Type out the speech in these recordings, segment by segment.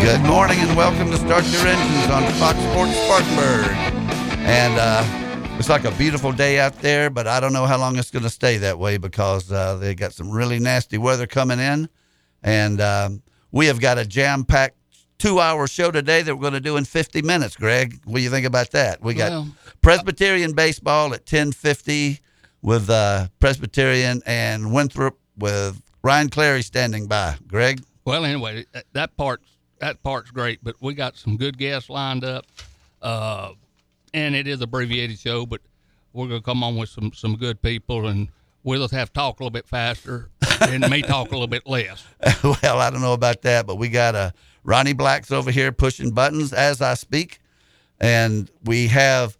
Good morning and welcome to Start Your Engines on Fox Sports Spartanburg. And uh, it's like a beautiful day out there, but I don't know how long it's going to stay that way because uh, they got some really nasty weather coming in. And um, we have got a jam packed two hour show today that we're going to do in 50 minutes, Greg. What do you think about that? We got Well, Presbyterian baseball at 1050 with uh, Presbyterian and Winthrop with Ryan Clary standing by. Greg? Well, anyway, that- that part that part's great, but we got some good guests lined up, uh, and it is abbreviated show, but we're gonna come on with some some good people, and we'll have to talk a little bit faster, and me talk a little bit less. well, I don't know about that, but we got uh, Ronnie Blacks over here pushing buttons as I speak. And we have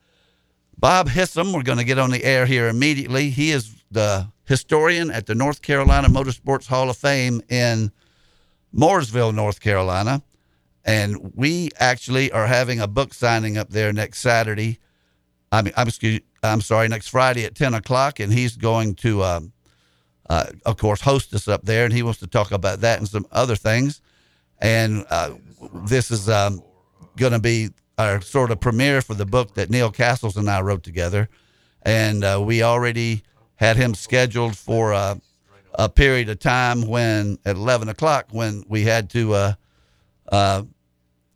Bob Hissam. We're going to get on the air here immediately. He is the historian at the North Carolina Motorsports Hall of Fame in Mooresville, North Carolina. And we actually are having a book signing up there next Saturday. I mean, I'm excuse, I'm sorry, next Friday at 10 o'clock. And he's going to, um, uh, of course, host us up there, and he wants to talk about that and some other things. And uh, this is um, going to be our sort of premiere for the book that Neil Castles and I wrote together. And uh, we already had him scheduled for uh, a period of time when, at 11 o'clock, when we had to uh,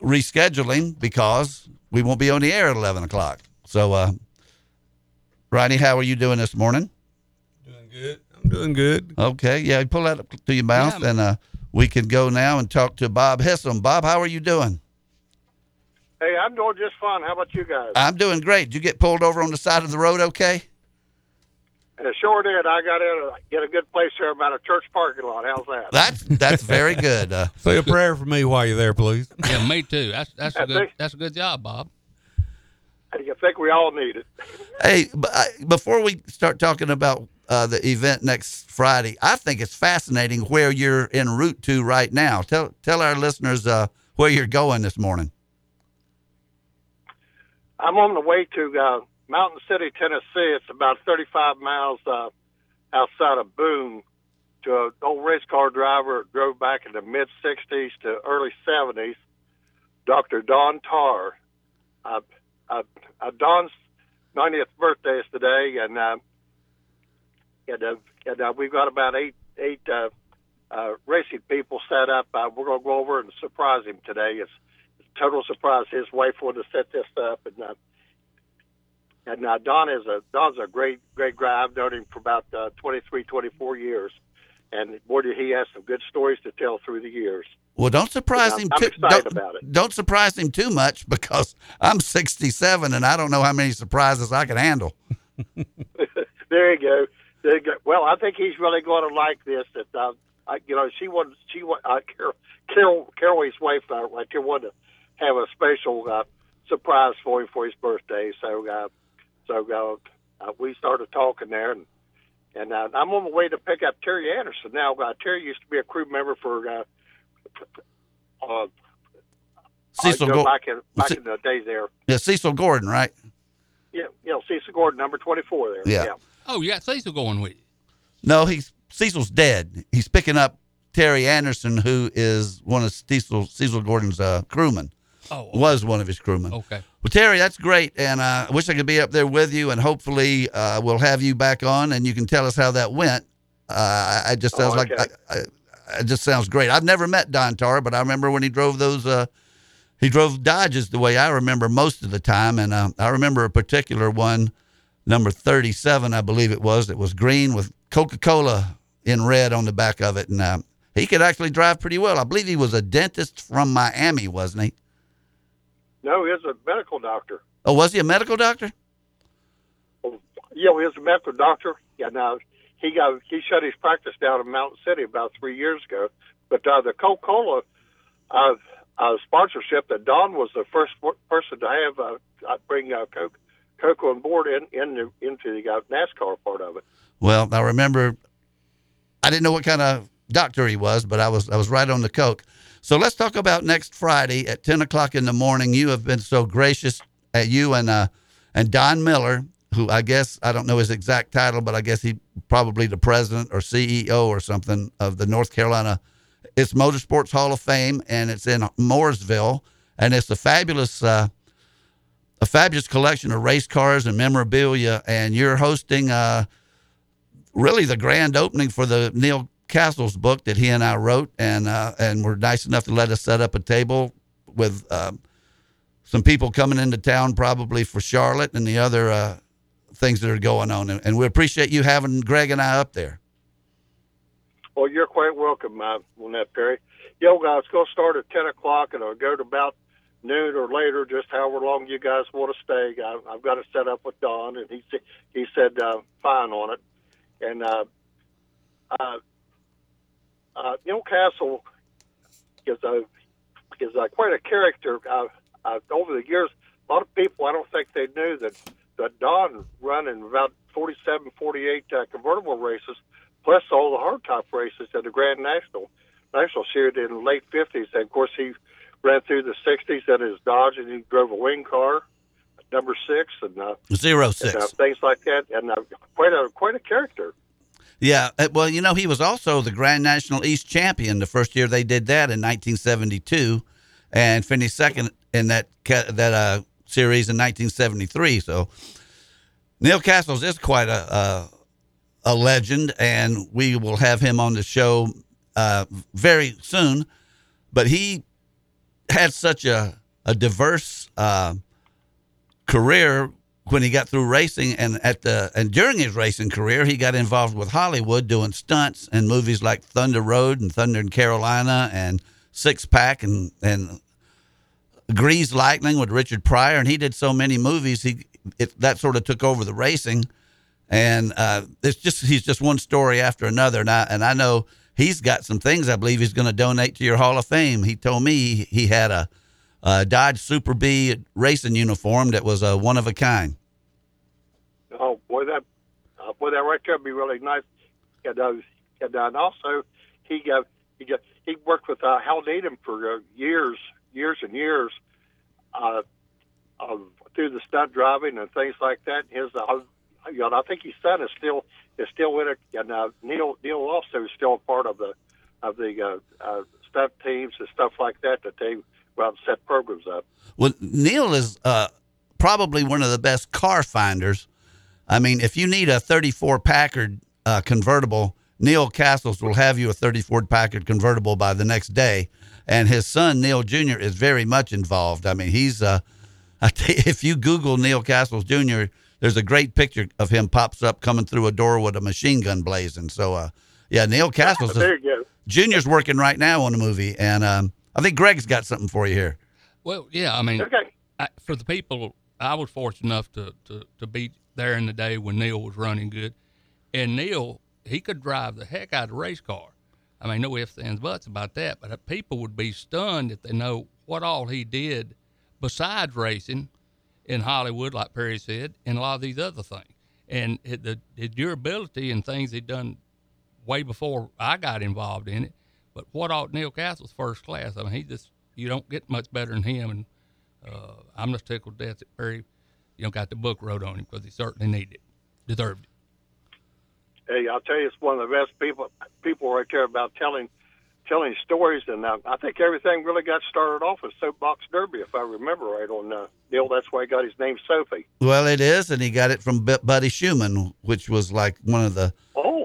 reschedule him because we won't be on the air at 11 o'clock. So, uh, Ronnie, how are you doing this morning? Doing good. I'm doing good. Okay, yeah, pull that up to your mouth, Yeah. and uh, we can go now and talk to Bob Hissam. Bob, how are you doing? Hey, I'm doing just fine. How about you guys? I'm doing great. Did you get pulled over on the side of the road? Okay. Uh, sure did. I got in a, get a good place here about a church parking lot. How's that? That's that's very good. Uh, Say a prayer for me while you're there, please. Yeah, me too. That's that's a I good think- that's a good job, Bob. I think we all need it. hey, but I, before we start talking about uh, the event next Friday, I think it's fascinating where you're en route to right now. Tell tell our listeners uh, where you're going this morning. I'm on the way to uh, Mountain City, Tennessee. It's about 35 miles uh, outside of Boone. To an old race car driver drove back in the mid 60s to early 70s, Dr. Don Tarr. Uh, uh, uh, Don's 90th birthday is today, and uh, and, uh, and uh, we've got about eight eight uh, uh, racing people set up. Uh, we're going to go over and surprise him today. It's a total surprise. His wife wanted to set this up, and uh, and uh, Don is a Don's a great great guy. I've known him for about uh, 23, 24 years, and boy, did he has some good stories to tell through the years. Well, don't surprise I'm- him. I'm too, excited don't, about it. don't surprise him too much because I'm 67 and I don't know how many surprises I can handle. there you go. There you go. Well, I think he's really going to like this. That uh, I, you know, she wanted she uh, Carol Carol Carol's wife uh, right here wanted to have a special uh, surprise for him for his birthday. So, uh, so uh, uh, we started talking there, and and uh, I'm on my way to pick up Terry Anderson now. Uh, Terry used to be a crew member for. Uh, uh, Cecil, you know, back in back Ce- in the days there. yeah, Cecil Gordon, right? Yeah, you know, Cecil Gordon, number twenty-four there. Yeah. Oh, you got Cecil going with you. No, he's Cecil's dead. He's picking up Terry Anderson, who is one of Cecil Cecil Gordon's uh, crewmen. Oh, Was one of his crewmen. okay. Well, Terry, that's great, and uh, I wish I could be up there with you, and hopefully uh, we'll have you back on, and you can tell us how that went. Uh, I- I just sounds Oh, like. I, I, it just sounds great. I've never met Don Tarr, but I remember when he drove those. Uh, he drove Dodges the way I remember most of the time, and uh, I remember a particular one, number thirty-seven, I believe it was. It was green with Coca-Cola in red on the back of it, and uh, he could actually drive pretty well. I believe he was a dentist from Miami, wasn't he? No, he was a medical doctor. Oh, was he a medical doctor? Yeah, he was a medical doctor. Yeah, now he got he shut his practice down in Mountain City about three years ago. But uh, the Coca Cola uh, uh, sponsorship that Don was the first person to have uh, uh, bring uh, Coke Coke on board in, in the, into the uh, NASCAR part of it. Well, I remember I didn't know what kind of doctor he was, but I was I was right on the coke. So let's talk about next Friday at ten o'clock in the morning. You have been so gracious at you and uh and Don Miller, who I guess I don't know his exact title, but I guess he probably the president or CEO or something of the North Carolina. It's Motorsports Hall of Fame, and it's in Mooresville, and it's a fabulous. Uh, a fabulous collection of race cars and memorabilia, and you're hosting uh, really the grand opening for the Neil Castles book that he and I wrote, and uh, and were nice enough to let us set up a table with uh, some people coming into town, probably for Charlotte and the other uh, things that are going on, and, and we appreciate you having Greg and I up there. Well, you're quite welcome, uh, Lynette Perry. Yo, guys, to start at 10 o'clock and it'll go to about noon or later, just however long you guys want to stay. I, I've got it set up with Don, and he, he said uh, fine on it. And uh, uh, uh, Neil Castle is a is a, quite a character. Uh, uh, over the years, a lot of people I don't think they knew that that Don run in about 47, 48 uh, convertible races, plus all the hardtop races at the Grand National National Series in the late 50s. And of course, he ran through the 60s in his Dodge, and he drove a wing car, number six, and, uh, Zero and uh, things like that. And uh, quite a quite a character. Yeah, uh, well, you know, he was also the Grand National East champion the first year they did that in 1972, and finished second in that that uh, series in 1973. So Neil Castles is quite a, a a legend, and we will have him on the show uh, very soon. But he had such a a diverse uh, career when he got through racing and at the and during his racing career he got involved with Hollywood doing stunts in movies like Thunder Road and Thunder in Carolina and Six Pack and and Grease Lightning with Richard Pryor. And he did so many movies he it, that sort of took over the racing. And uh, it's just he's just one story after another. And I and I know he's got some things I believe he's going to donate to your Hall of Fame. He told me he had a uh, Dodge Super Bee racing uniform that was a one of a kind. Oh boy, that uh, boy, that right there would be really nice. And, uh, and, uh, also, he uh, he got, he worked with uh, Hal Needham for uh, years, years and years, uh, uh, through the stunt driving and things like that. His, uh, you know, I think his son is still is still in it, and uh, Neil Neil also is still a part of the of the uh, uh, stunt teams and stuff like that that they well set programs up. Well, Neil is uh, probably one of the best car finders. I mean, if you need a 34 Packard uh, convertible, Neil Castles will have you a 34 Packard convertible by the next day. And his son, Neil Jr., is very much involved. I mean, he's, uh, I you, if you Google Neil Castles Jr., there's a great picture of him pops up coming through a door with a machine gun blazing. So, uh, yeah, Neil Castles is, There you go. Jr.'s working right now on a movie. And um, I think Greg's got something for you here. Well, yeah, I mean, Okay. I, for the people, I was fortunate enough to, to, to be there in the day when Neil was running good. And Neil, he could drive the heck out of a race car. I mean, no ifs, ands, buts about that. But people would be stunned if they know what all he did besides racing in Hollywood, like Perry said, and a lot of these other things. And it, the, the durability and things he'd done way before I got involved in it. But what all Neil Castle's first class. I mean, he just you don't get much better than him. And uh, I'm just tickled to death that Perry, you know, got the book wrote on him because he certainly needed it, deserved it. Hey, I'll tell you, it's one of the best people people right there about telling telling stories, and uh, I think everything really got started off with Soapbox Derby, if I remember right. On uh, Neil, that's why he got his name Soapy. Well, it is, and he got it from Bu- Buddy Shuman, which was like one of the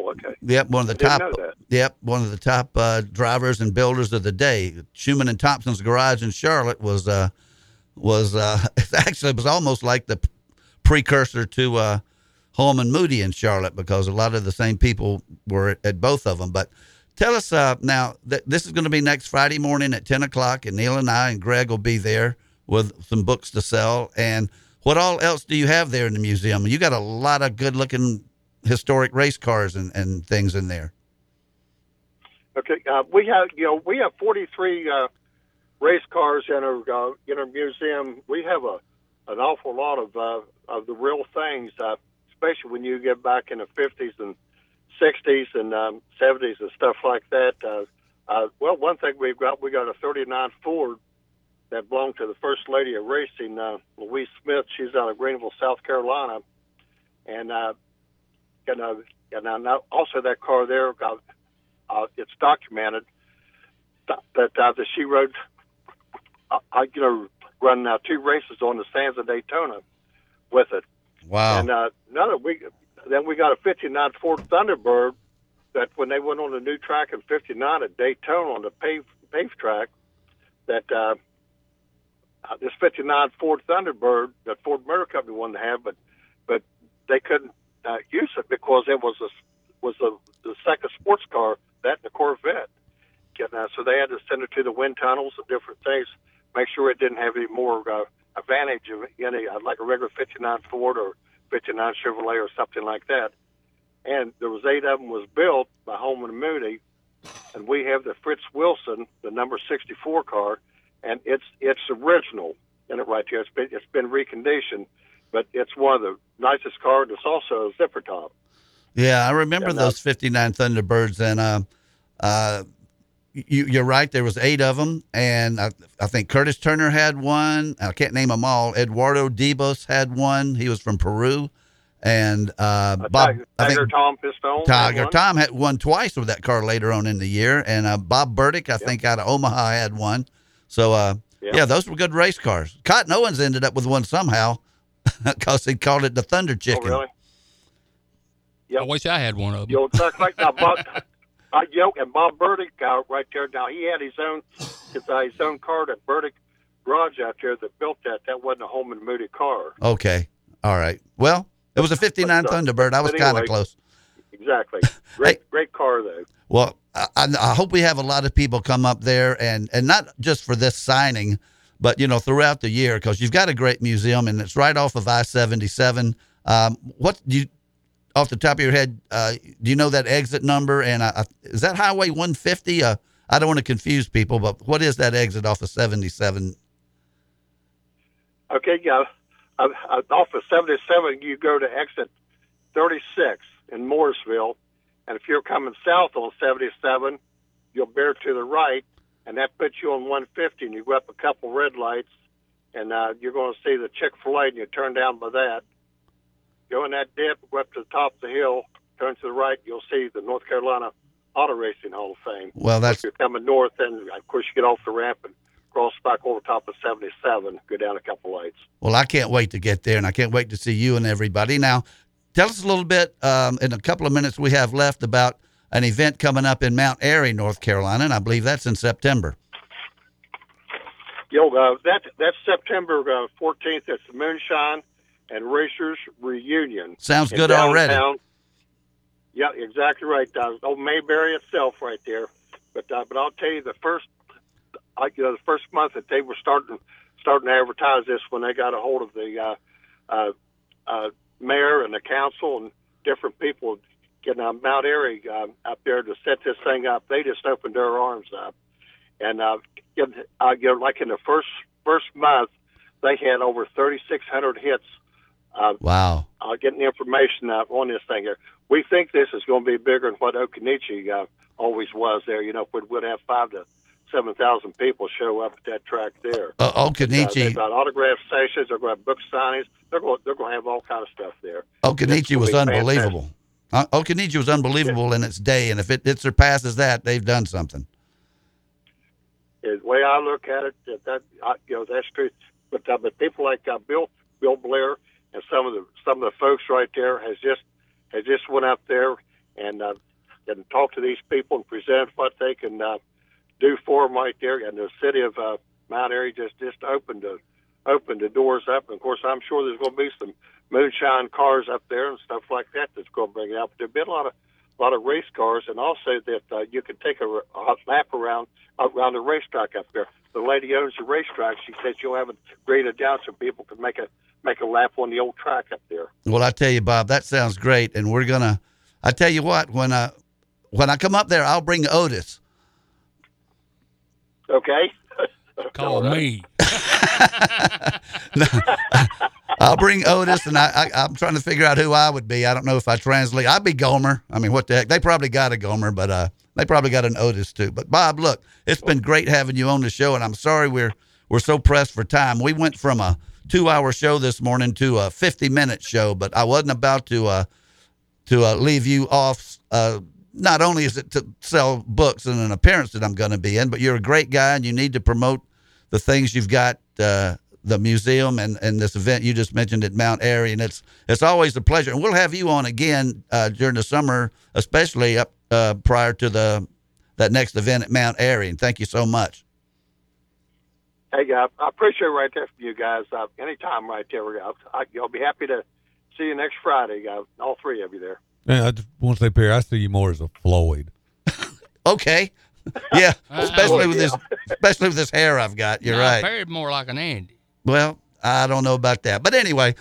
Oh, okay. yep one of the top yep one of the top uh, drivers and builders of the day. Shuman and Thompson's garage in Charlotte was uh, was uh, actually it was almost like the precursor to uh, Holman Moody in Charlotte because a lot of the same people were at, at both of them. But tell us uh, now that this is going to be next Friday morning at ten o'clock, and Neil and I and Greg will be there with some books to sell. And what all else do you have there in the museum? You got a lot of good looking historic race cars and, and things in there. Okay, uh, we have you know we have 43 uh, race cars in our uh, in our museum. We have a an awful lot of uh, of the real things, uh, especially when you get back in the 50s and 60s and um, 70s and stuff like that. Uh, uh, well, one thing we've got we got a 39 Ford that belonged to the first lady of racing, uh, Louise Smith. She's out of Greenville, South Carolina, and uh, and, uh, and uh, now also that car there. Uh, uh, it's documented that that, uh, that she rode. Uh, I you know run uh, two races on the sands of Daytona with it. Wow. And uh, another we then we got a '59 Ford Thunderbird that when they went on the new track in '59 at Daytona on the paved paved track, that uh, uh, this '59 Ford Thunderbird that Ford Motor Company wanted to have, but but they couldn't uh, use it because it was a was the the second sports car that and the Corvette. And, uh, so they had to send it to the wind tunnels and different things, make sure it didn't have any more uh, advantage of any uh, like a regular '59 Ford or '59 Chevrolet or something like that. And there was eight of them was built by Holman and Moody, and we have the Fritz Wilson, the number 64 car, and it's it's original in it right here. It's been it's been reconditioned, but it's one of the nicest cars. It's also a zipper top. Yeah, I remember no. those 59 Thunderbirds, and uh, uh, you, you're right. There was eight of them, and I, I think Curtis Turner had one. I can't name them all. Eduardo Dibos had one. He was from Peru, and uh, Bob. Tiger, I Tiger think Tom Pistone. Tiger one. Tom had one twice with that car later on in the year, and uh, Bob Burdick, I think, out of Omaha had one. So, uh, Yeah. yeah, those were good race cars. Cotton Owens ended up with one somehow because he called it the Thunder chicken. Oh, Chicken. really? I wish I had one of them. You know, that's right now, Bob. You know, and Bob Burdick out right there. Now he had his own, his, uh, his own car at Burdick Garage out there that built that. That wasn't a Holman Moody car. Okay. All right. Well, it was a 59 But, uh, Thunderbird. I was but kind of close. Exactly. Great, great car though. Well, I, I I hope we have a lot of people come up there and, and not just for this signing, but, you know, throughout the year because you've got a great museum and it's right off of I 77. Um, what do you, off the top of your head, uh, do you know that exit number? And I, I, is that Highway 150? Uh, I don't want to confuse people, but what is that exit off of 77? Okay, yeah. Uh, uh, off of 77, you go to exit 36 in Mooresville, and if you're coming south on 77, you'll bear to the right, and that puts you on 150, and you go up a couple red lights, and uh, you're going to see the Chick Fil A, and you turn down by that. Go in that dip, go up to the top of the hill, turn to the right, you'll see the North Carolina Auto Racing Hall of Fame. Well, that's you're coming north, then of course you get off the ramp and cross back over top of 77, go down a couple lights. Well, I can't wait to get there, and I can't wait to see you and everybody. Now, tell us a little bit um, in a couple of minutes we have left about an event coming up in Mount Airy, North Carolina, and I believe that's in September. Yo, uh, that that's September uh, 14th. It's the Moonshine and Racers Reunion. Sounds good already. Yeah, exactly right. Uh, old Mayberry itself, right there. But uh, but I'll tell you, the first, I, you know, the first month that they were starting starting to advertise this, when they got a hold of the uh, uh, uh, mayor and the council and different people getting uh, Mount Airy uh, up there to set this thing up, they just opened their arms up. And uh, get, uh, you know, like in the first first month, they had over 3,600 hits uh, Wow. uh, getting information out on this thing here. We think this is going to be bigger than what Occoneechee uh, always was there. You know, we would have five to seven thousand people show up at that track there. Uh, Uh, they've got autograph stations. They're going to have book signings. They're going. They're going to have all kind of stuff there. Occoneechee was unbelievable. Uh, Occoneechee was unbelievable in its day, and if it, it surpasses that, they've done something. The way I look at it, that, that you know, that's true. But uh, but people like uh, Bill Bill Blair and some of the some of the folks right there has just has just went out there and uh, and talked to these people and presented what they can uh, do for them right there. And the city of uh, Mount Airy just just opened the opened the doors up. And of course, I'm sure there's going to be some moonshine cars up there and stuff like that that's going to bring it out. But there've been a lot of a lot of race cars, and also that uh, you can take a, a lap around around the racetrack up there. The lady owns the racetrack. She said she'll have a great announcer. People can make a make a lap on the old track up there. Well, I tell you, Bob, that sounds great, and we're gonna. I tell you what, when I when I come up there, I'll bring Otis. Okay. Call me. I'll bring Otis, and I, I I'm trying to figure out who I would be. I don't know if I translate. I'd be Gomer. I mean, what the heck? They probably got a Gomer, but uh, they probably got an Otis too. But Bob, look, it's been great having you on the show, and I'm sorry we're we're so pressed for time. We went from a two-hour show this morning to a 50-minute show, but I wasn't about to uh to uh, leave you off. Uh, not only is it to sell books and an appearance that I'm going to be in, but you're a great guy, and you need to promote the things you've got. Uh, the museum and, and this event you just mentioned at Mount Airy, and it's it's always a pleasure. And we'll have you on again uh, during the summer, especially up uh, prior to the that next event at Mount Airy. And thank you so much. Hey, guys, I appreciate it right there from you guys. Uh, anytime right there, I, I, I'll be happy to see you next Friday, guys. All three of you there. Man, I just want to say, Perry, I see you more as a Floyd. Okay, yeah, especially with this especially with this hair I've got. You're No, right. Perry more like an Andy. Well, I don't know about that. But anyway,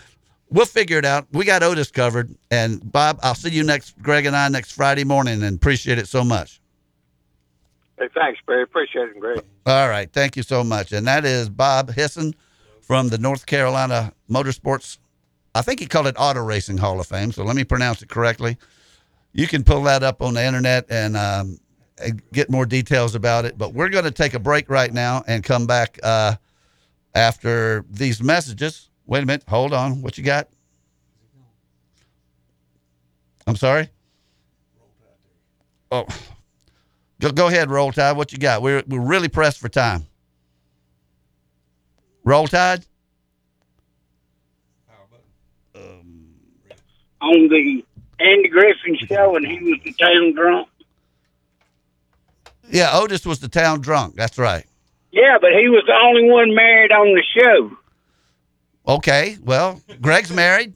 we'll figure it out. We got Otis covered. And Bob, I'll see you next, Greg and I, next Friday morning and appreciate it so much. Hey, thanks, Barry. Appreciate it. Greg. All right. Thank you so much. And that is Bob Hissam from the North Carolina Motorsports. I think he called it Auto Racing Hall of Fame. So let me pronounce it correctly. You can pull that up on the internet and, um, and get more details about it. But we're going to take a break right now and come back uh, after these messages. Wait a minute. Hold on. What you got? I'm sorry. Oh, go go ahead, Roll Tide. What you got? We're we're really pressed for time. Roll Tide. Um, on the Andy Griffith show, and he was the town drunk. Yeah, Otis was the town drunk. That's right. Yeah, but he was the only one married on the show. Okay. Well, Greg's married.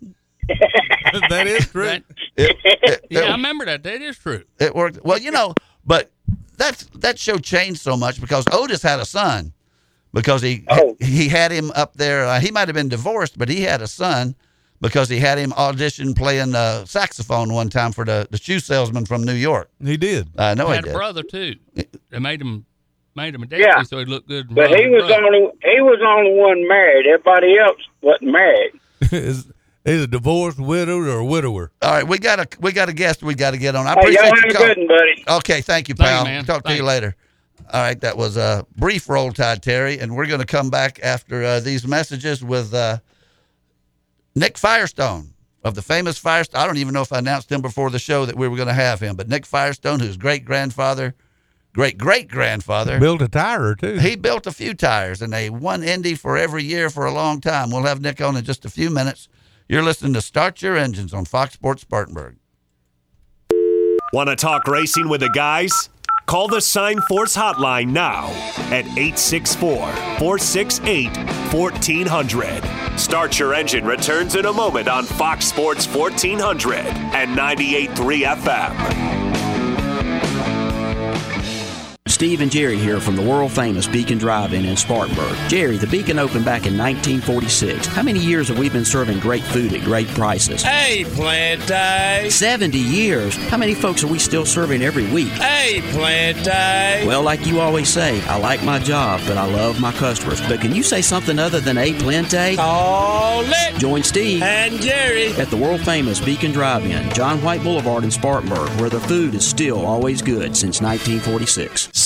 that is true. That- It, it, yeah, I remember that. That is true. it worked. Well, you know, but that's that show changed so much because Otis had a son because he Oh. he had him up there. Uh, he might have been divorced, but he had a son because he had him audition playing uh, saxophone one time for the, the shoe salesman from New York. He did. I know He he had a brother too. They made him made him a Yeah. so he looked good. But he was brother. only he was the only one married. Everybody else wasn't married. is he's a divorced widow or a widower. All right, we got a we got a guest we got to get on. I Hey, appreciate y'all have your a call. good one, buddy. Okay, thank you, Thank you, pal. man. Talk to you later. All right, that was a brief roll tide, Terry, and we're going to come back after uh, these messages with uh, Nick Firestone of the famous Firestone. I don't even know if I announced him before the show that we were going to have him, but Nick Firestone, whose great grandfather, great great grandfather, Built a tire or two. he built a few tires, and they won Indy for every year for a long time. We'll have Nick on in just a few minutes. You're listening to Start Your Engines on Fox Sports Spartanburg. Want to talk racing with the guys? Call the Sign Force hotline now at 864 468 1400. Start Your Engine returns in a moment on Fox Sports 1400 and 98.3 FM. Steve and Jerry here from the world famous Beacon Drive-In in Spartanburg. Jerry, the Beacon opened back in 1946. How many years have we been serving great food at great prices? Hey, Plante. 70 years. How many folks are we still serving every week? Hey, Plante. Well, like you always say, I like my job, but I love my customers. But can you say something other than a plente? Call it. Join Steve And Jerry. at the world famous Beacon Drive-In, John White Boulevard in Spartanburg, where the food is still always good since 1946.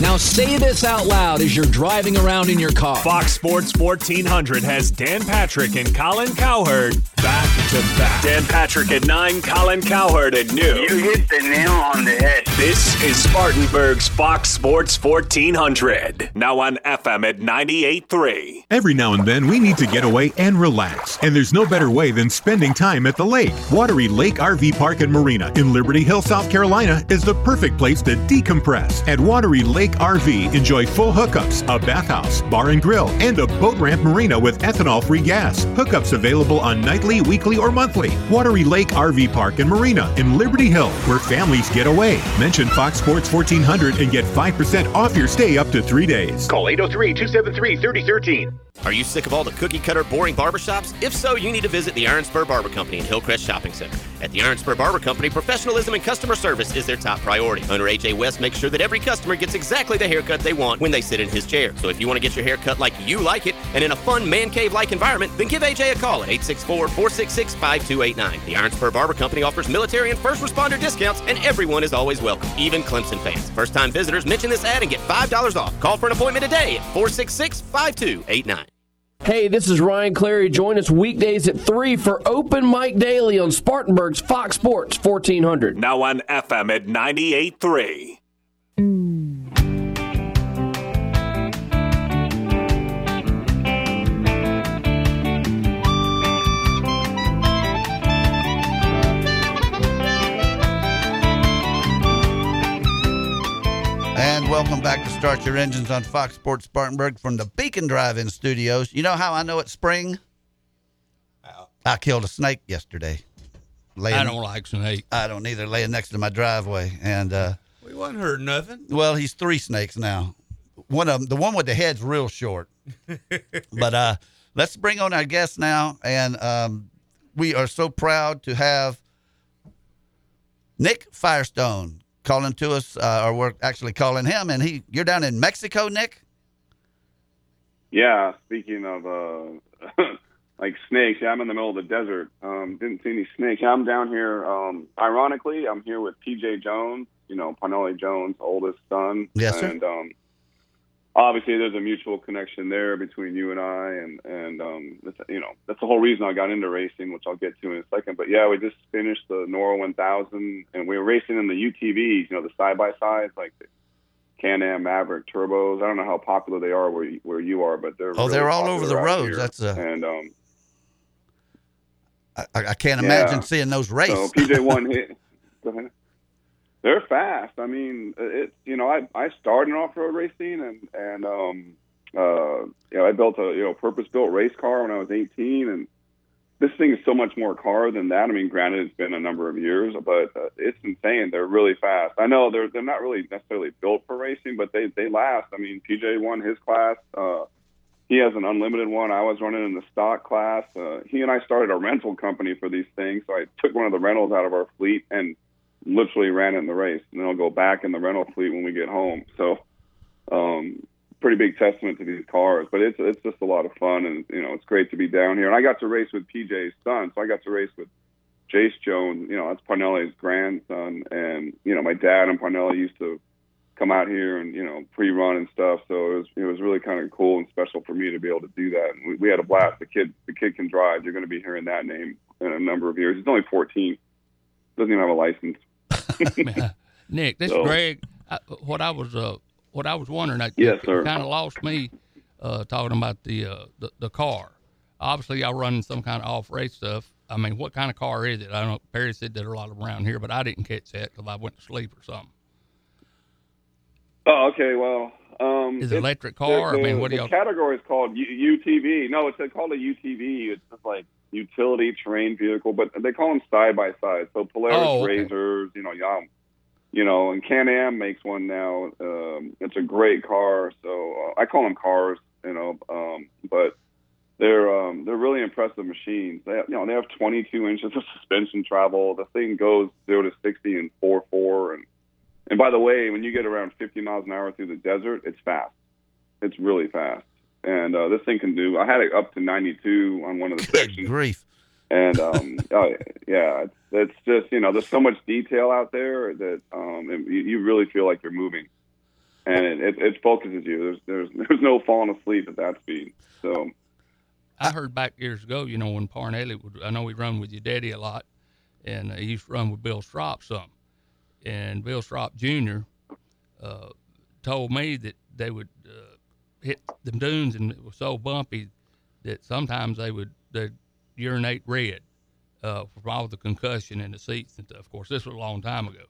Now say this out loud as you're driving around in your car. Fox Sports 1400 has Dan Patrick and Colin Cowherd back to back. Dan Patrick at 9, Colin Cowherd at noon. You hit the nail on the head. This is Spartanburg's Fox Sports 1400. Now on FM at 98.3. Every now and then, we need to get away and relax. And there's no better way than spending time at the lake. Wateree Lake RV Park and Marina in Liberty Hill, South Carolina is the perfect place to decompress. At Wateree Lake RV, enjoy full hookups, a bathhouse, bar and grill, and a boat ramp marina with ethanol free gas. Hookups available on nightly, weekly, or monthly. Wateree Lake RV Park and Marina in Liberty Hill, where families get away. Mention Fox Sports 1400 and get 5% off your stay up to three days. Call 803 273 3013. Are you sick of all the cookie cutter, boring barbershops? If so, you need to visit the Iron Spur Barber Company in Hillcrest Shopping Center. At the Iron Spur Barber Company, professionalism and customer service is their top priority. Owner AJ West makes sure that every customer gets exactly the haircut they want when they sit in his chair. So if you want to get your hair cut like you like it and in a fun man cave like environment, then give AJ a call at 864 466 5289. The Iron Spur Barber Company offers military and first responder discounts, and everyone is always welcome, even Clemson fans. First time visitors mention this ad and get $5 off. Call for an appointment today at 466 5289. Hey, this is Ryan Clary. Join us weekdays at 3 for Open Mic Daily on Spartanburg's Fox Sports 1400. Now on FM at 98.3. welcome back to Start Your Engines on Fox Sports Spartanburg from the Beacon Drive-In Studios. You know how I know it's spring? I killed a snake yesterday. I don't like snake. I don't either. Laying next to my driveway, and uh, We wasn't hurt nothing. well, he's three snakes now. One of them, the one with the head's real short. but uh, let's bring on our guest now, and um, we are so proud to have Nick Firestone calling to us, uh, or we're actually calling him, and he you're down in Mexico, Nick. Yeah, speaking of uh, like snakes, yeah, I'm in the middle of the desert. Um, didn't see any snakes. I'm down here. Um, ironically, I'm here with PJ Jones. You know, Parnelli Jones' oldest son. Yes, sir. And um, obviously, there's a mutual connection there between you and I, and and um, that's, you know, that's the whole reason I got into racing, which I'll get to in a second. But yeah, we just finished the NORRA 1000, and we were racing in the UTVs. You know, the side by sides, like the Can-Am Maverick turbos. I don't know how popular they are where you, where you are, but they're Oh, really they're all over the roads. here. That's a and um, I, I can't Yeah. imagine seeing those race. So PJ one hit. They're fast. I mean, it's You know, I I started in off road racing, and and um, uh, you know, I built a you know purpose built race car when I was 18, and this thing is so much more car than that. I mean, granted, it's been a number of years, but uh, it's insane. They're really fast. I know they're they're not really necessarily built for racing, but they they last. I mean, PJ won his class. Uh, he has an unlimited one. I was running in the stock class. Uh, he and I started a rental company for these things. So I took one of the rentals out of our fleet and literally ran it in the race. And then I'll go back in the rental fleet when we get home. So, um, pretty big testament to these cars. But it's it's just a lot of fun, and you know it's great to be down here. And I got to race with PJ's son, so I got to race with Jace Jones. You know that's Parnelli's grandson, and you know my dad and Parnelli used to come out here and you know pre-run and stuff. So it was it was really kind of cool and special for me to be able to do that. And we, we had a blast. The kid the kid can drive. You're going to be hearing that name in a number of years. He's only 14. Doesn't even have a license. Nick, this So- is Greg. I, what I was uh, what I was wondering, I, Yes, sir. kind of lost me uh, talking about the, uh, the the car. Obviously, y'all running some kind of off race stuff. I mean, what kind of car is it? I don't know. Perry said there are a lot of around here, but I didn't catch that because I went to sleep or something. Oh, okay. Well, um, Is it electric car? The, I mean, what do the y'all? category is called U- UTV. No, it's called a UTV. It's just like utility terrain vehicle, but they call them side by side. So Polaris Oh, okay. Razors, you know, Yum, you know, and Can-Am makes one now. Um, it's a great car. So uh, I call them cars, you know, um, but they're um, they're really impressive machines. They have, you know they have 22 inches of suspension travel. The thing goes zero to 60 in four four, and and by the way, when you get around 50 miles an hour through the desert, it's fast. It's really fast, and uh, this thing can do. I had it up to 92 on one of the sections. Grief. And um, oh, yeah, it's, it's just you know there's so much detail out there that um, and you, you really feel like you're moving, and it, it, it focuses you. There's there's there's no falling asleep at that speed. So I heard back years ago, you know, when Parnelli would, I know he run with your daddy a lot, and uh, he used to run with Bill Stroppe some. and Bill Stroppe Jr. Uh, told me that they would uh, hit the dunes and it was so bumpy that sometimes they would they urinate red uh, from all the concussion in the seats and stuff. Of course, this was a long time ago,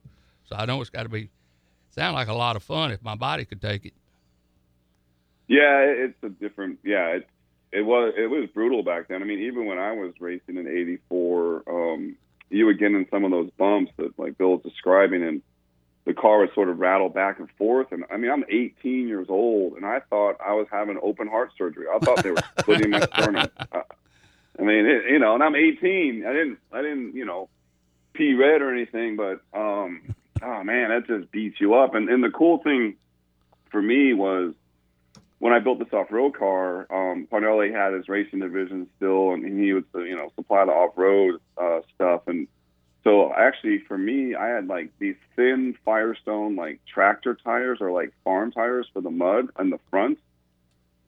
so I know it's got to be sound like a lot of fun if my body could take it. Yeah, it's a different. Yeah, it it was it was brutal back then. I mean, even when I was racing in '84, um, you would get in some of those bumps that like Bill's describing, and the car would sort of rattle back and forth. And I mean, I'm 18 years old, and I thought I was having open heart surgery. I thought they were splitting my sternum. I, I mean, it, you know, and I'm 18. I didn't, I didn't, you know, pee red or anything, but um, oh man, that just beats you up. And and the cool thing for me was when I built this off-road car, um, Parnelli had his racing division still, and he would, you know, supply the off-road uh, stuff. And so, actually, for me, I had like these thin Firestone like tractor tires or like farm tires for the mud on the front,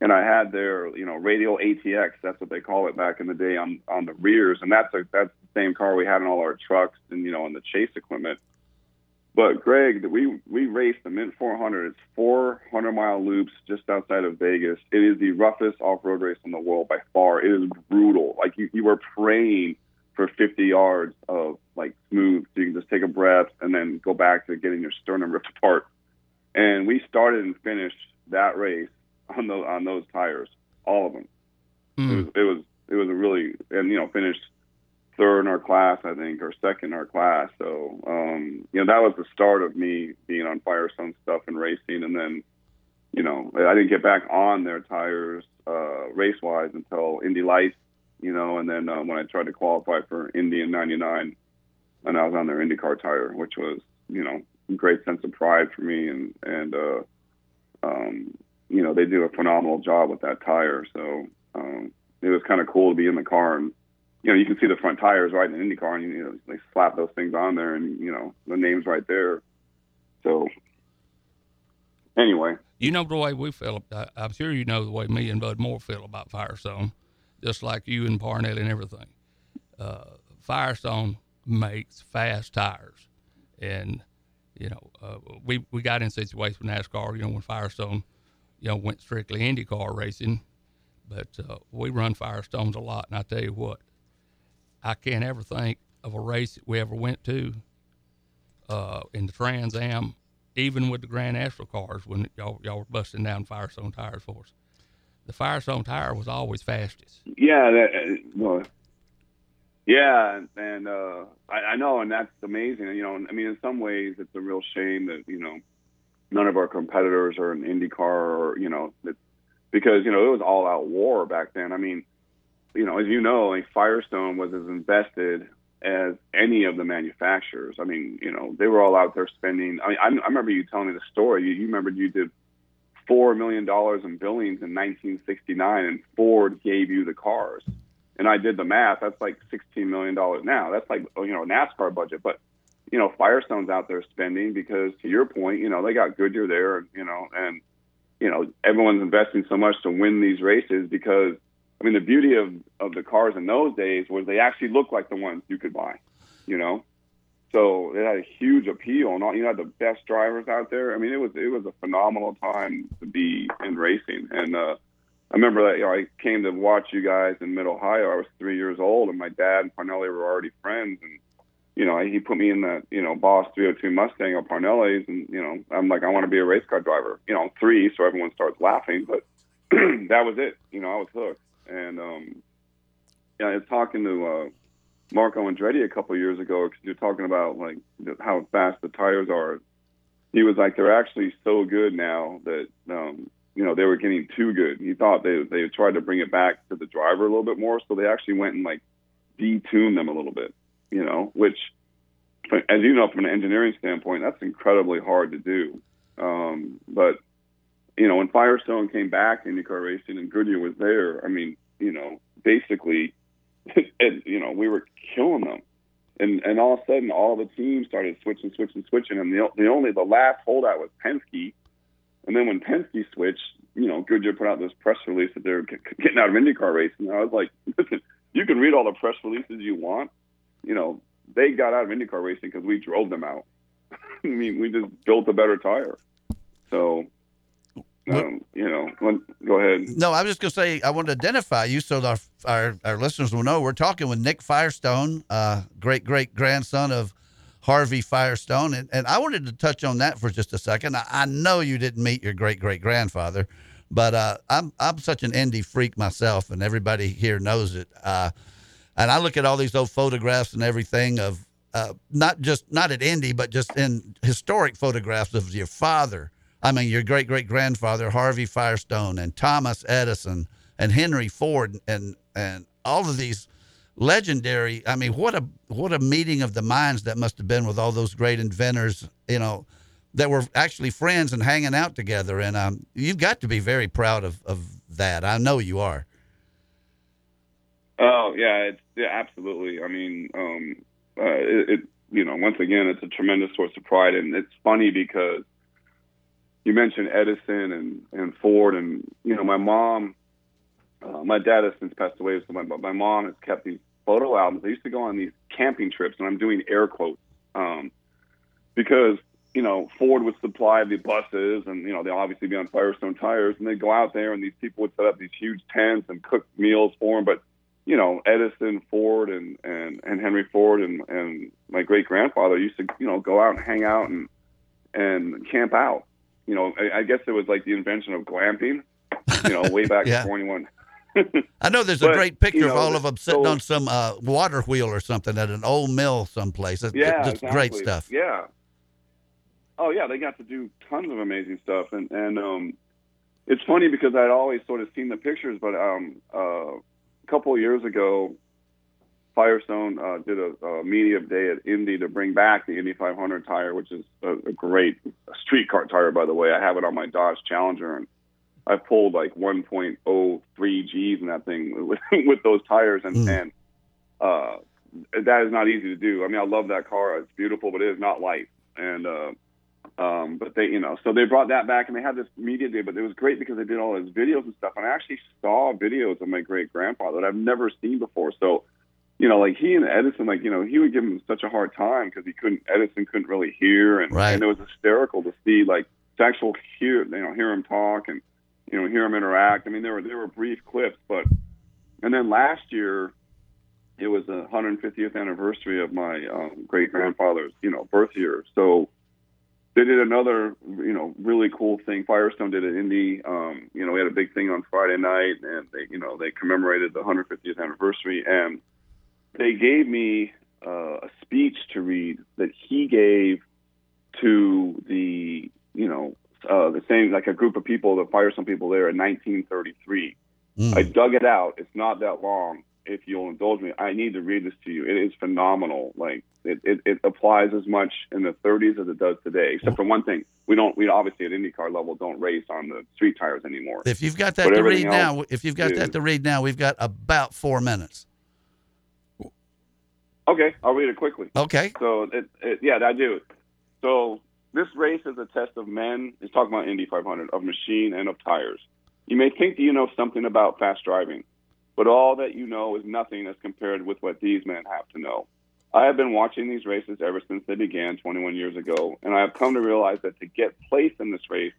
and I had their, you know, radial ATX. That's what they call it back in the day on on the rears, and that's a that's the same car we had in all our trucks and you know on the chase equipment. But Greg, we we raced the Mint 400. It's 400 mile loops just outside of Vegas. It is the roughest off road race in the world by far. It is brutal. Like you, you were praying for 50 yards of like smooth, so you can just take a breath and then go back to getting your sternum ripped apart. And we started and finished that race on those on those tires, all of them. Hmm. It was it was it was a really and you know finished third in our class, I think, or second in our class. So, um, you know, that was the start of me being on Firestone stuff and racing. And then, you know, I didn't get back on their tires uh, race wise until Indy Lights, you know, and then uh, when I tried to qualify for Indy in 99, and I was on their IndyCar tire, which was, you know, great sense of pride for me. And, and, uh, um, you know, they do a phenomenal job with that tire. So, um, it was kind of cool to be in the car and, you know, you can see the front tires right in IndyCar, and you know, they slap those things on there, and you know, the name's right there. So, anyway, You know the way we feel. I- I'm sure you know the way me and Bud Moore feel about Firestone, just like you and Parnell and everything. Uh, Firestone makes fast tires, and you know uh, we we got in situations with NASCAR. You know when Firestone, you know, went strictly IndyCar racing, but uh, we run Firestones a lot. And I tell you what, I can't ever think of a race that we ever went to uh, in the Trans Am, even with the Grand Astro cars when y'all y'all were busting down Firestone tires for us. The Firestone tire was always fastest. yeah, that, uh, well, yeah, and, uh, I, I know, and that's amazing. You know, I mean, in some ways, it's a real shame that you know none of our competitors are in IndyCar, or you know, that, because you know it was all out war back then. I mean, you know, as you know, like Firestone was as invested as any of the manufacturers. I mean, you know, they were all out there spending. I mean, I, I remember you telling me the story. You, you remember you did four million dollars in billings in 1969, and Ford gave you the cars. And I did the math. That's like 16 million dollars now. That's like oh, you know NASCAR budget. But you know, Firestone's out there spending because, to your point, you know, they got Goodyear there, you know, and you know everyone's investing so much to win these races because I mean, the beauty of, of the cars in those days was they actually looked like the ones you could buy, you know. So it had a huge appeal, and all, you had the best drivers out there. I mean, it was it was a phenomenal time to be in racing. And uh, I remember that you know, I came to watch you guys in Mid Ohio. I was three years old, and my dad and Parnelli were already friends. And you know, he put me in the you know Boss 302 Mustang of Parnelli's, and you know, I'm like, I want to be a race car driver. You know, three, so everyone starts laughing, but that was it. You know, I was hooked. And um, yeah, I was talking to uh, Marco Andretti a couple years ago because you're talking about like how fast the tires are. He was like, they're actually so good now that um, you know they were getting too good. He thought they they tried to bring it back to the driver a little bit more, so they actually went and like detuned them a little bit. You know, which as you know from an engineering standpoint, that's incredibly hard to do. Um, but you know, when Firestone came back in IndyCar racing and Goodyear was there, I mean, you know, basically, and, you know, we were killing them. And and all of a sudden, all the teams started switching, switching, switching, and the the only the last holdout was Penske. And then when Penske switched, you know, Goodyear put out this press release that they're getting out of IndyCar racing. And I was like, listen, you can read all the press releases you want. You know, they got out of IndyCar racing because we drove them out. I mean, we just built a better tire. So, um, you know, when, go ahead. No, I was just going to say I want to identify you so our, our our listeners will know we're talking with Nick Firestone, uh, great great grandson of Harvey Firestone, and, and I wanted to touch on that for just a second. I, I know you didn't meet your great great grandfather, but uh, I'm I'm such an Indy freak myself, and everybody here knows it. Uh, and I look at all these old photographs and everything of uh, not just not at Indy, but just in historic photographs of your father. I mean, your great great grandfather Harvey Firestone and Thomas Edison and Henry Ford and and all of these legendary. I mean, what a what a meeting of the minds that must have been with all those great inventors. You know, that were actually friends and hanging out together. And um, you've got to be very proud of of that. I know you are. Oh yeah, it's yeah, absolutely. I mean, um, uh, it, it you know once again it's a tremendous source of pride, and it's funny because you mentioned Edison and and Ford, and you know my mom, uh, my dad has since passed away, so my my mom has kept these photo albums. I used to go on these camping trips, and I'm doing air quotes um, because you know Ford would supply the buses, and you know they obviously be on Firestone tires, and they'd go out there, and these people would set up these huge tents and cook meals for them, but you know, Edison, Ford, and and and Henry Ford, and and my great grandfather used to, you know, go out and hang out and and camp out. You know, I, I guess it was like the invention of glamping. You know, way back Yeah. in '21. I know there's a But, great picture you of all of them sitting so- on some uh, water wheel or something at an old mill someplace. It's, Yeah, just great stuff. Yeah. Oh yeah, they got to do tons of amazing stuff, and and um, it's funny because I'd always sort of seen the pictures, but um, uh, a couple of years ago, Firestone uh, did a, a media day at Indy to bring back the Indy 500 tire, which is a, a great street car tire, by the way. I have it on my Dodge Challenger, and I pulled like 1.03 G's in that thing with, with those tires, and and uh, that is not easy to do. I mean, I love that car; it's beautiful, but it is not light. And uh, um, but they, you know, so they brought that back, and they had this media day. But it was great because they did all his videos and stuff. And I actually saw videos of my great grandfather that I've never seen before. So, you know, like he and Edison, like you know, he would give him such a hard time because he couldn't. Edison couldn't really hear, and, Right. and it was hysterical to see like to actual hear, you know, hear him talk and you know hear him interact. I mean, there were there were brief clips, but and then last year it was the 150th anniversary of my um, great grandfather's you know birth year. So they did another you know really cool thing. Firestone did it in Indy. Um, you know, we had a big thing on Friday night, and they you know they commemorated the 150th anniversary, and they gave me uh, a speech to read that he gave to the you know uh, the same like a group of people, that fired some people there in 1933. I dug it out. It's not that long. If you'll indulge me, I need to read this to you. It is phenomenal. Like it, it, it applies as much in the 30s as it does today. Except for one thing, we don't. We obviously at IndyCar level don't race on the street tires anymore. If you've got that But to read now, if you've got is- that to read now, we've got about four minutes. Okay, I'll read it quickly. Okay. So, it, it, yeah, I do. So, this race is a test of men. It's talking about Indy 500, of machine and of tires. You may think that you know something about fast driving, but all that you know is nothing as compared with what these men have to know. I have been watching these races ever since they began 21 years ago, and I have come to realize that to get place in this race,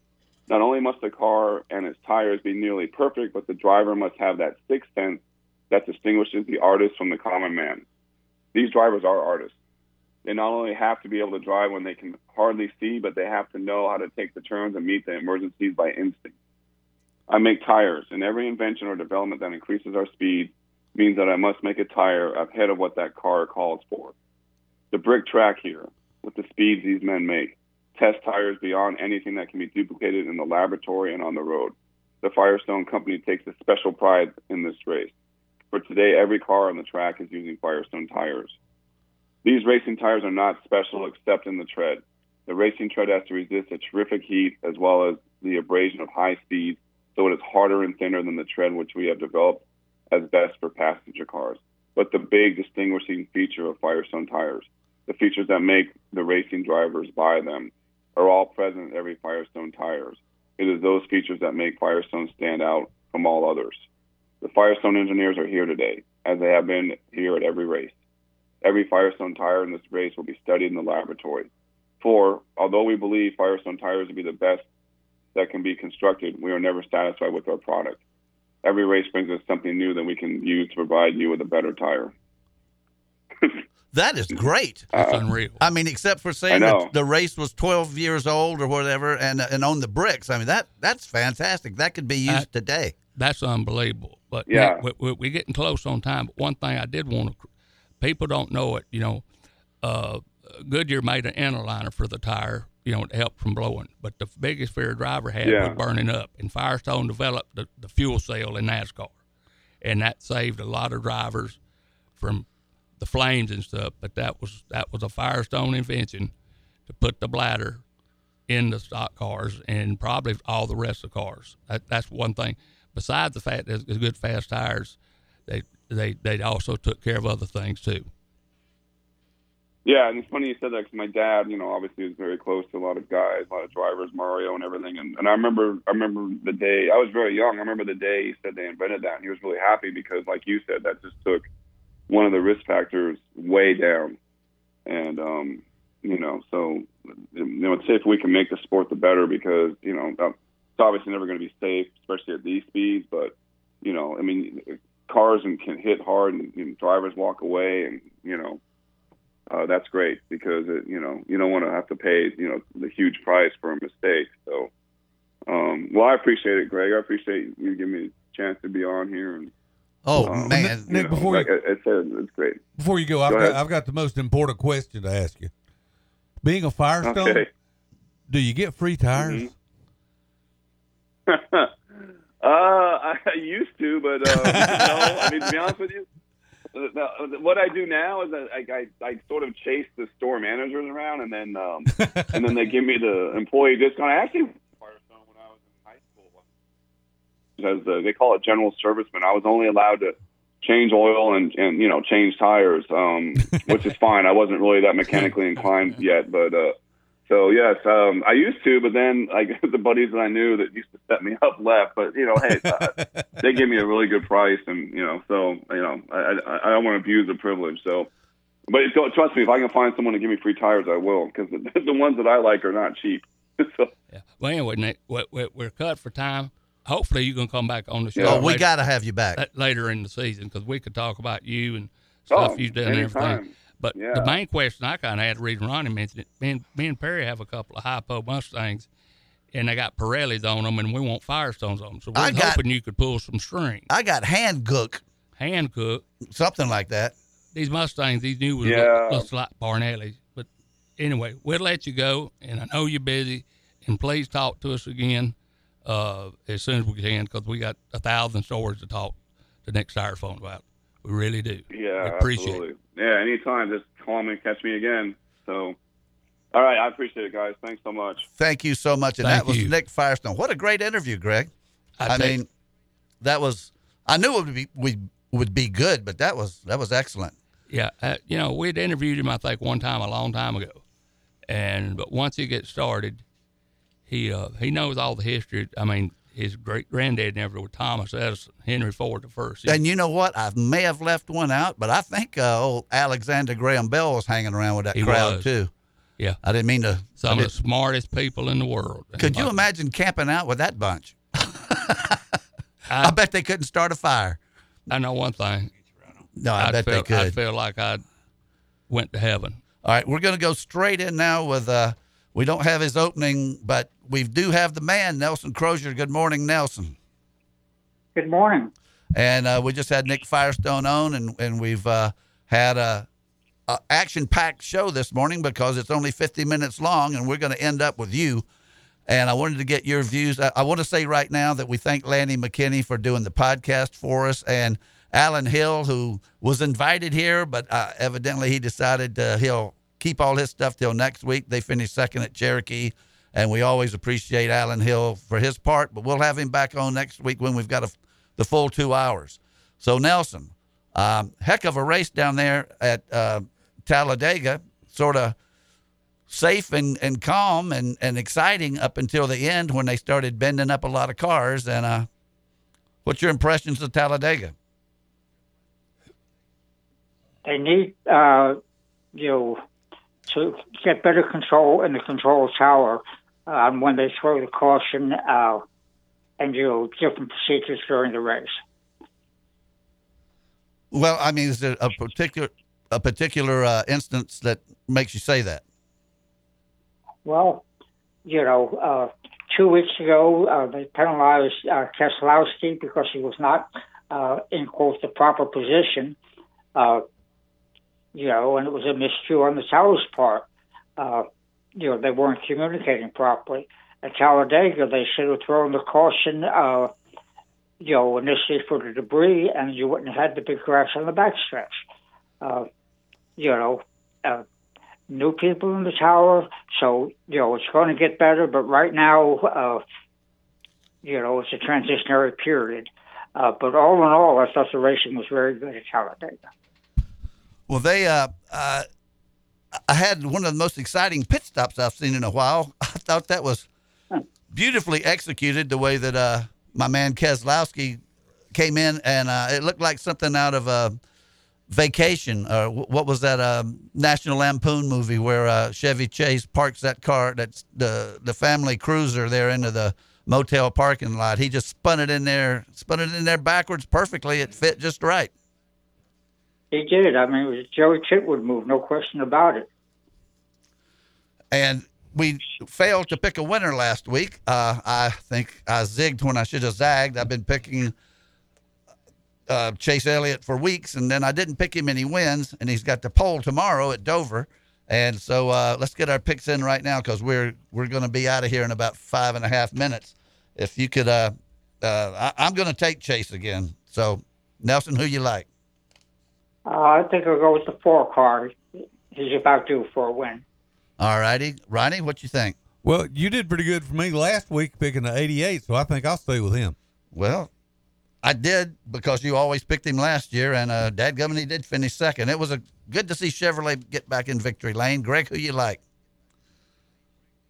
not only must the car and its tires be nearly perfect, but the driver must have that sixth sense that distinguishes the artist from the common man. These drivers are artists. They not only have to be able to drive when they can hardly see, but they have to know how to take the turns and meet the emergencies by instinct. I make tires, and every invention or development that increases our speed means that I must make a tire ahead of what that car calls for. The brick track here, with the speeds these men make, test tires beyond anything that can be duplicated in the laboratory and on the road. The Firestone Company takes a special pride in this race. For today, every car on the track is using Firestone tires. These racing tires are not special except in the tread. The racing tread has to resist a terrific heat as well as the abrasion of high speed, so it is harder and thinner than the tread which we have developed as best for passenger cars. But the big distinguishing feature of Firestone tires, the features that make the racing drivers buy them, are all present in every Firestone tires. It is those features that make Firestone stand out from all others. The Firestone engineers are here today, as they have been here at every race. Every Firestone tire in this race will be studied in the laboratory. for although we believe Firestone tires to be the best that can be constructed, we are never satisfied with our product. Every race brings us something new that we can use to provide you with a better tire. That is great. That's unreal. I mean, except for saying that the race was 12 years old or whatever, and uh, and on the bricks. I mean, that that's fantastic. That could be used That- today. That's unbelievable. But Yeah. Nick, we, we, we're getting close on time. But one thing I did want to, people don't know it. You know, uh, Goodyear made an inner liner for the tire. You know, to help from blowing. But the biggest fear a driver had Yeah. was burning up. And Firestone developed the, the fuel cell in NASCAR, and that saved a lot of drivers from the flames and stuff. But that was that was a Firestone invention to put the bladder in the stock cars and probably all the rest of the cars. That, that's one thing. Besides the fact that good fast tires, they they they also took care of other things too. Yeah, and it's funny you said that because my dad, you know, obviously is very close to a lot of guys, a lot of drivers, Mario and everything. And, and I remember, I remember the day I was very young. I remember the day he said they invented that, and he was really happy because, like you said, that just took one of the risk factors way down. And um, you know, so you know, it's safe we can make the sport the better because you know it's obviously never going to be safe, especially at these speeds. But you know, I mean, cars and can hit hard, and, and drivers walk away, and you know uh, that's great because it, you know you don't want to have to pay you know the huge price for a mistake. So, um, well, I appreciate it, Greg. I appreciate you giving me a chance to be on here. And Oh um, man, Nick, know, before like you- I, I said, it's great. Before you go, I've got. I've got the most important question to ask you. Being a Firestone, Okay. do you get free tires? Mhm. uh, I used to, but uh, no. I mean, to be honest with you, what I do now is I, I, I sort of chase the store managers around, and then um, and then they give me the employee discount. I actually when I was in high school as uh, they call it general serviceman. I was only allowed to change oil and and you know change tires, um, which is fine. I wasn't really that mechanically inclined yet, but uh, so yes, um, I used to, but then like the buddies that I knew that used to set me up left. But you know, hey, uh, they gave me a really good price, and you know, so you know, I I, I don't want to abuse the privilege. So, but it's, trust me, if I can find someone to give me free tires, I will, because the, the ones that I like are not cheap. so Yeah. Well, anyway, Nick, we- we- we're cut for time. Hopefully, you can come back on the show. Oh, we got to have you back. later in the season because we could talk about you and stuff Oh, you've done and everything. Anytime. But Yeah. the main question I kind of had, the reason Ronnie mentioned it, me and, me and Perry have a couple of hypo Mustangs, and they got Pirellis on them, and we want Firestones on them. So we're I got- hoping you could pull some string. I got Hankook, Hand cook. something like that. These Mustangs, these new ones, Yeah. look, look like Barnellis. But anyway, we'll let you go, and I know you're busy, and please talk to us again uh, as soon as we can because we got a thousand stories to talk to Nick Firestone about. We really do. yeah, We appreciate absolutely. Yeah, anytime, just call me, catch me again. So, all right, I appreciate it, guys. Thanks so much. Thank you so much. And Thank that was. Nick Firestone. What a great interview, Greg. I I, mean, that was. I knew it would be we would be good, but that was that was excellent. Yeah, uh, you know, we'd interviewed him, I think, one time a long time ago, and but once he gets started, he uh, he knows all the history. I mean, his great granddad never was Thomas Edison, Henry Ford the first. And you know what? I may have left one out, but I think uh, old Alexander Graham Bell was hanging around with that He crowd was. too. yeah, I didn't mean to. Some of the smartest people in the world. could you imagine camping out with that bunch? I, I bet they couldn't start a fire. I know one thing. No, I I'd bet feel, they could. I feel like I went to heaven. All right, we're going to go straight in now with. Uh, we don't have his opening, but we do have the man, Nelson Crozier. Good morning, Nelson. Good morning. And uh, we just had Nick Firestone on, and, and we've uh, had a, a action-packed show this morning because it's only 50 minutes long, and we're going to end up with you. And I wanted to get your views. I, I want to say right now that we thank Lanny McKinney for doing the podcast for us, and Alan Hill, who was invited here, but uh, evidently he decided uh, he'll keep all his stuff till next week. They finished second at Cherokee, and we always appreciate Alan Hill for his part. But we'll have him back on next week when we've got a, the full two hours. So Nelson, um, heck of a race down there at uh, Talladega, sort of safe and, and calm and, and exciting up until the end when they started bending up a lot of cars. And uh, what's your impressions of Talladega? They need, uh, you know, to get better control in the control tower um, when they throw the caution uh, and you know different procedures during the race. Well, I mean, is there a particular a particular uh, instance that makes you say that? Well, you know, uh, two weeks ago uh, they penalized uh, Keselowski because he was not uh, in quote the proper position. Uh, you know, and it was a miscue on the tower's part. You know, they weren't communicating properly. At Talladega, they should have thrown the caution, uh, you know, initially for the debris, and you wouldn't have had the big crash on the backstretch. Uh, you know, uh, new people in the tower, so, you know, it's going to get better, but right now, uh, you know, it's a transitionary period. Uh, but all in all, I thought the racing was very good at Talladega. Well, they, uh, uh, I had one of the most exciting pit stops I've seen in a while. I thought that was beautifully executed the way that uh, my man Keselowski came in, and uh, it looked like something out of a vacation. Or what was that uh, National Lampoon movie where uh, Chevy Chase parks that car, that's the the family cruiser, there into the motel parking lot. He just spun it in there, spun it in there backwards perfectly. It fit just right. He did. I mean, it was a Joey Chitwood move, no question about it. And we failed to pick a winner last week. Uh, I think I zigged when I should have zagged. I've been picking uh, Chase Elliott for weeks, and then I didn't pick him, he wins. And he's got the pole tomorrow at Dover. And so uh, let's get our picks in right now because we're we're going to be out of here in about five and a half minutes. If you could, uh, uh, I, am going to take Chase again. So Nelson, who you like? Uh, I think I'll go with the four card. He's about due for a win. All righty. Ronnie, what you think? Well, you did pretty good for me last week picking the 88, so I think I'll stay with him. Well, I did because you always picked him last year, and uh, Dadgummit, he did finish second. It was a good to see Chevrolet get back in victory lane. Greg, who you like?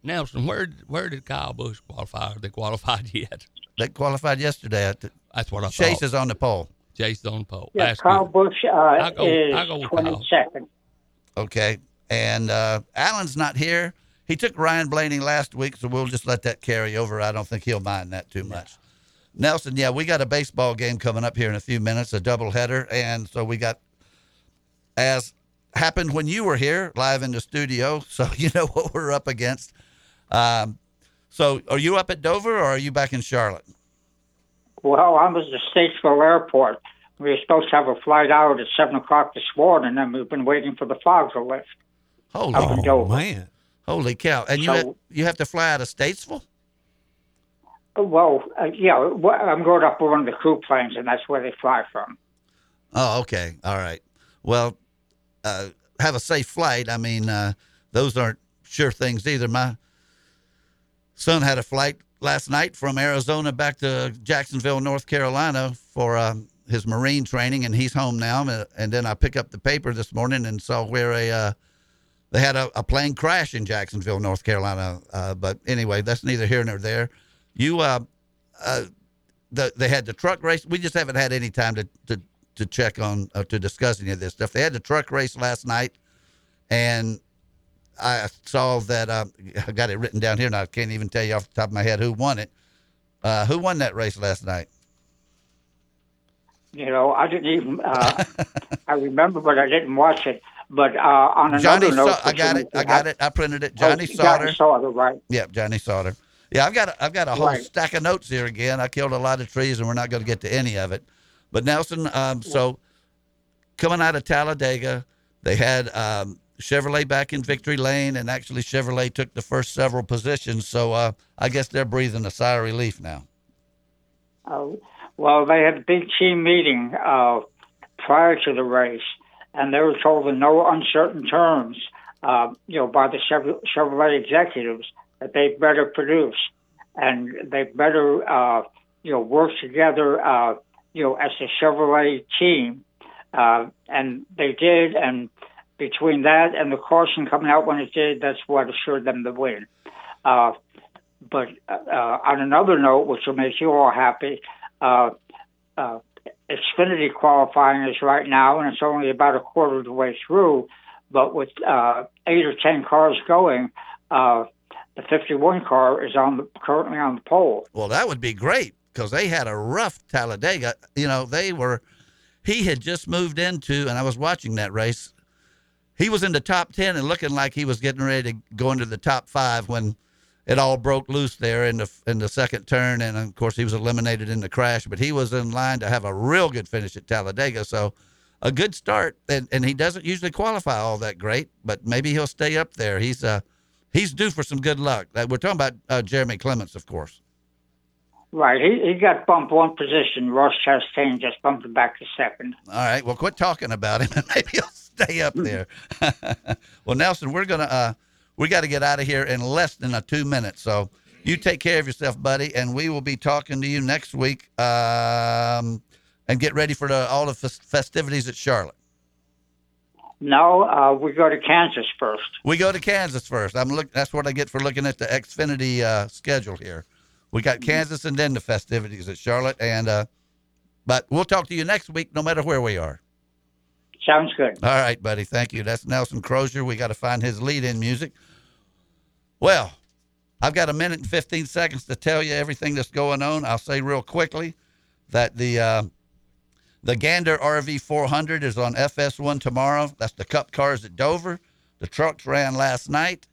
Nelson, where where did Kyle Busch qualify? Are they qualified yet? They qualified yesterday. That's what I Chase thought. is on the pole. Chase is on the pole. Yeah, That's Kyle good. Busch uh, I go- is I go 22nd. Okay. And uh, Allen's not here. He took Ryan Blaney last week, so we'll just let that carry over. I don't think he'll mind that too much. Nelson, yeah, we got a baseball game coming up here in a few minutes, a doubleheader, and so we got as happened when you were here live in the studio, so you know what we're up against. Um, so, are you up at Dover or are you back in Charlotte? Well, I was at the Statesville Airport. We were supposed to have a flight out at 7 o'clock this morning, and we've been waiting for the fog to lift. Holy in man! Holy cow! And you So- had- you have to fly out of Statesville? Well, uh, yeah, I'm going up with one of the crew planes, and that's where they fly from. Oh, okay. All right. Well, uh, have a safe flight. I mean, uh, those aren't sure things either. My son had a flight last night from Arizona back to Jacksonville, North Carolina for uh, his Marine training, and he's home now. Uh, And then I pick up the paper this morning and saw where a uh, they had a, a plane crash in Jacksonville, North Carolina. Uh, but anyway, that's neither here nor there. You, uh, uh, the, they had the truck race. We just haven't had any time to to, to check on uh, to discuss any of this stuff. They had the truck race last night, and I saw that. Uh, I got it written down here, and I can't even tell you off the top of my head who won it. Uh, who won that race last night? You know, I didn't even, uh, I remember, but I didn't watch it. But uh, on another Johnny, note, Sa- I got it. I got it. I printed it. Johnny oh, Sauter. Johnny Sauter, right? Yep, Johnny Sauter. Yeah, I've got a, I've got a whole Right. stack of notes here again. I killed a lot of trees, and we're not going to get to any of it. But Nelson, um, so coming out of Talladega, they had um, Chevrolet back in victory lane, and actually Chevrolet took the first several positions. So uh, I guess they're breathing a sigh of relief now. Uh, well, they had a big team meeting uh, prior to the race, and they were told in no uncertain terms, uh, you know, by the Chevrolet, executives that they better produce and they better, uh, you know, work together, uh, you know, as a Chevrolet team. Uh, and they did, and between that and the caution coming out when it did, that's what assured them the win. Uh, but uh, on another note, which will make you all happy, Xfinity qualifying is right now, and it's only about a quarter of the way through. but with uh, eight or ten cars going, uh, the 51 car is on the, currently on the pole. Well, that would be great because they had a rough Talladega. You know, they were. He had just moved into, and I was watching that race. He was in the top ten and looking like he was getting ready to go into the top five when it all broke loose there in the in the second turn, and of course he was eliminated in the crash. But he was in line to have a real good finish at Talladega, so a good start. And, and he doesn't usually qualify all that great, but maybe he'll stay up there. He's uh he's due for some good luck. We're talking about uh, Jeremy Clements, of course. Right, he, he got bumped one position. Ross Chastain just bumped him back to second. All right. Well, quit talking about him, and maybe he'll stay up there. well, Nelson, we're gonna uh, we got to get out of here in less than a two minutes. So you take care of yourself, buddy, and we will be talking to you next week. Um, and get ready for the, all the fes- festivities at Charlotte. No, uh, we go to Kansas first. We go to Kansas first. I'm look. That's what I get for looking at the Xfinity uh, schedule here. We got Kansas and then the festivities at Charlotte, and uh, but we'll talk to you next week, no matter where we are. Sounds good. All right, buddy. Thank you. That's Nelson Crozier. We got to find his lead-in music. Well, I've got a minute and 15 seconds to tell you everything that's going on. I'll say real quickly that the uh, the Gander RV 400 is on FS1 tomorrow. That's the Cup cars at Dover. The trucks ran last night.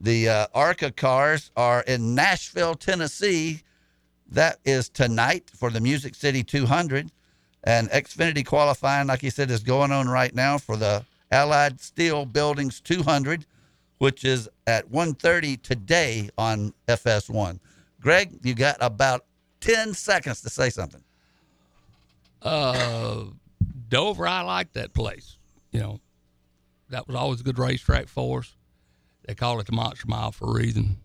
The uh, ARCA cars are in Nashville, Tennessee. That is tonight for the Music City 200. And Xfinity qualifying, like you said, is going on right now for the Allied Steel Buildings 200, which is at 1.30 today on FS1. Greg, you got about 10 seconds to say something. Uh, Dover, I like that place. You know, that was always a good racetrack for us. They call it the Monster Mile for a reason.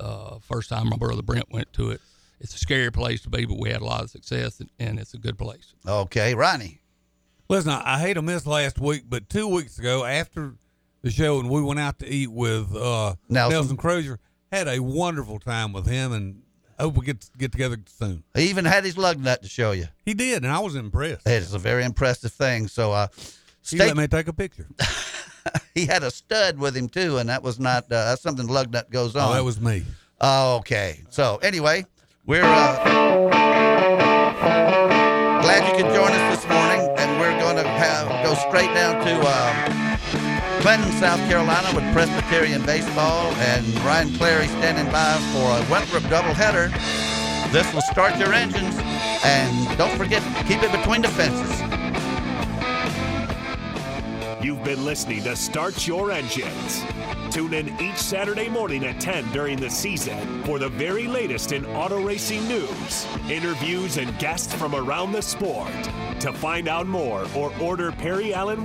Uh, first time my brother Brent went to it. It's a scary place to be, but we had a lot of success, and, and it's a good place. Okay, Ronnie. Listen, I, I hate to miss last week, but two weeks ago after the show, and we went out to eat with uh, Nelson. Nelson Crozier, had a wonderful time with him, and hope we get get together soon. He even had his lug nut to show you. He did, and I was impressed. It's a very impressive thing. So, uh, He let me take a picture. he had a stud with him too, and that was not uh, that's something lug nut goes on. Oh, that was me. Oh, okay. So anyway, we're uh, glad you could join us this morning, and we're going to have go straight down to uh, Clinton, South Carolina, with Presbyterian baseball, and Ryan Clary standing by for a Winthrop doubleheader. This will start your engines, and don't forget keep it between the fences. You've been listening to Start Your Engines. Tune in each Saturday morning at 10 during the season for the very latest in auto racing news, interviews, and guests from around the sport. To find out more or order Perry Allen